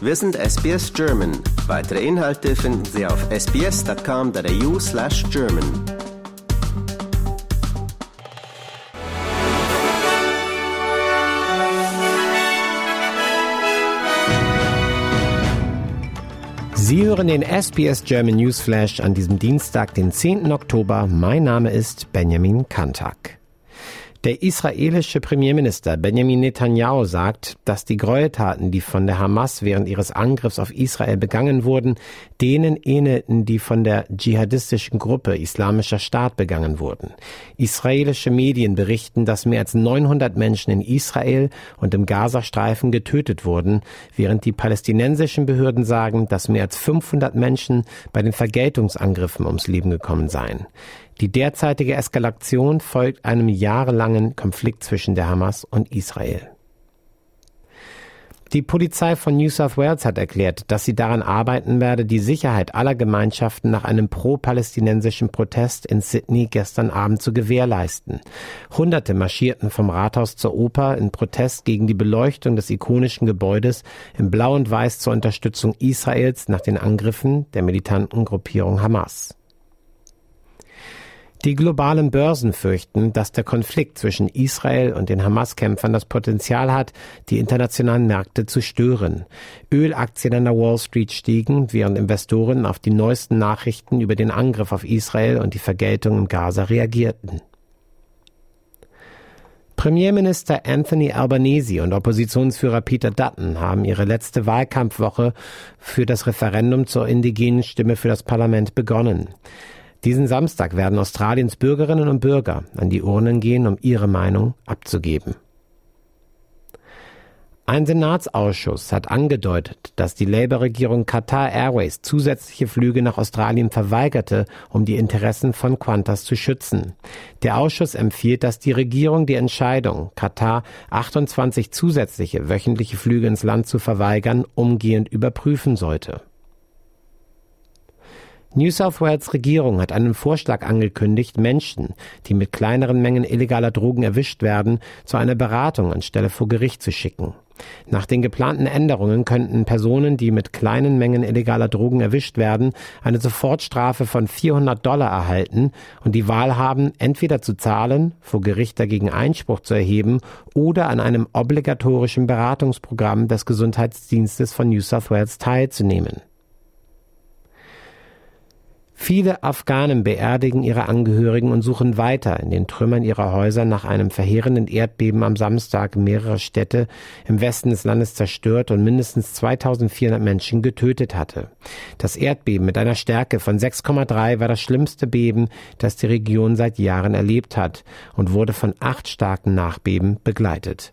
Wir sind SBS German. Weitere Inhalte finden Sie auf sbs.com.au slash German. Sie hören den SBS German News Flash an diesem Dienstag, den 10. Oktober. Mein Name ist Benjamin Kantak. Der israelische Premierminister Benjamin Netanyahu sagt, dass die Gräueltaten, die von der Hamas während ihres Angriffs auf Israel begangen wurden, denen ähnelten, die von der dschihadistischen Gruppe Islamischer Staat begangen wurden. Israelische Medien berichten, dass mehr als 900 Menschen in Israel und im Gazastreifen getötet wurden, während die palästinensischen Behörden sagen, dass mehr als 500 Menschen bei den Vergeltungsangriffen ums Leben gekommen seien. Die derzeitige Eskalation folgt einem jahrelangen Konflikt zwischen der Hamas und Israel. Die Polizei von New South Wales hat erklärt, dass sie daran arbeiten werde, die Sicherheit aller Gemeinschaften nach einem pro-palästinensischen Protest in Sydney gestern Abend zu gewährleisten. Hunderte marschierten vom Rathaus zur Oper in Protest gegen die Beleuchtung des ikonischen Gebäudes in Blau und Weiß zur Unterstützung Israels nach den Angriffen der militanten Gruppierung Hamas. Die globalen Börsen fürchten, dass der Konflikt zwischen Israel und den Hamas-Kämpfern das Potenzial hat, die internationalen Märkte zu stören. Ölaktien an der Wall Street stiegen, während Investoren auf die neuesten Nachrichten über den Angriff auf Israel und die Vergeltung im Gaza reagierten. Premierminister Anthony Albanese und Oppositionsführer Peter Dutton haben ihre letzte Wahlkampfwoche für das Referendum zur indigenen Stimme für das Parlament begonnen. Diesen Samstag werden Australiens Bürgerinnen und Bürger an die Urnen gehen, um ihre Meinung abzugeben. Ein Senatsausschuss hat angedeutet, dass die Labour-Regierung Qatar Airways zusätzliche Flüge nach Australien verweigerte, um die Interessen von Qantas zu schützen. Der Ausschuss empfiehlt, dass die Regierung die Entscheidung, Qatar 28 zusätzliche wöchentliche Flüge ins Land zu verweigern, umgehend überprüfen sollte. New South Wales Regierung hat einen Vorschlag angekündigt, Menschen, die mit kleineren Mengen illegaler Drogen erwischt werden, zu einer Beratung anstelle vor Gericht zu schicken. Nach den geplanten Änderungen könnten Personen, die mit kleinen Mengen illegaler Drogen erwischt werden, eine Sofortstrafe von 400 Dollar erhalten und die Wahl haben, entweder zu zahlen, vor Gericht dagegen Einspruch zu erheben oder an einem obligatorischen Beratungsprogramm des Gesundheitsdienstes von New South Wales teilzunehmen. Viele Afghanen beerdigen ihre Angehörigen und suchen weiter in den Trümmern ihrer Häuser nach einem verheerenden Erdbeben am Samstag mehrere Städte im Westen des Landes zerstört und mindestens 2400 Menschen getötet hatte. Das Erdbeben mit einer Stärke von 6,3 war das schlimmste Beben, das die Region seit Jahren erlebt hat und wurde von acht starken Nachbeben begleitet.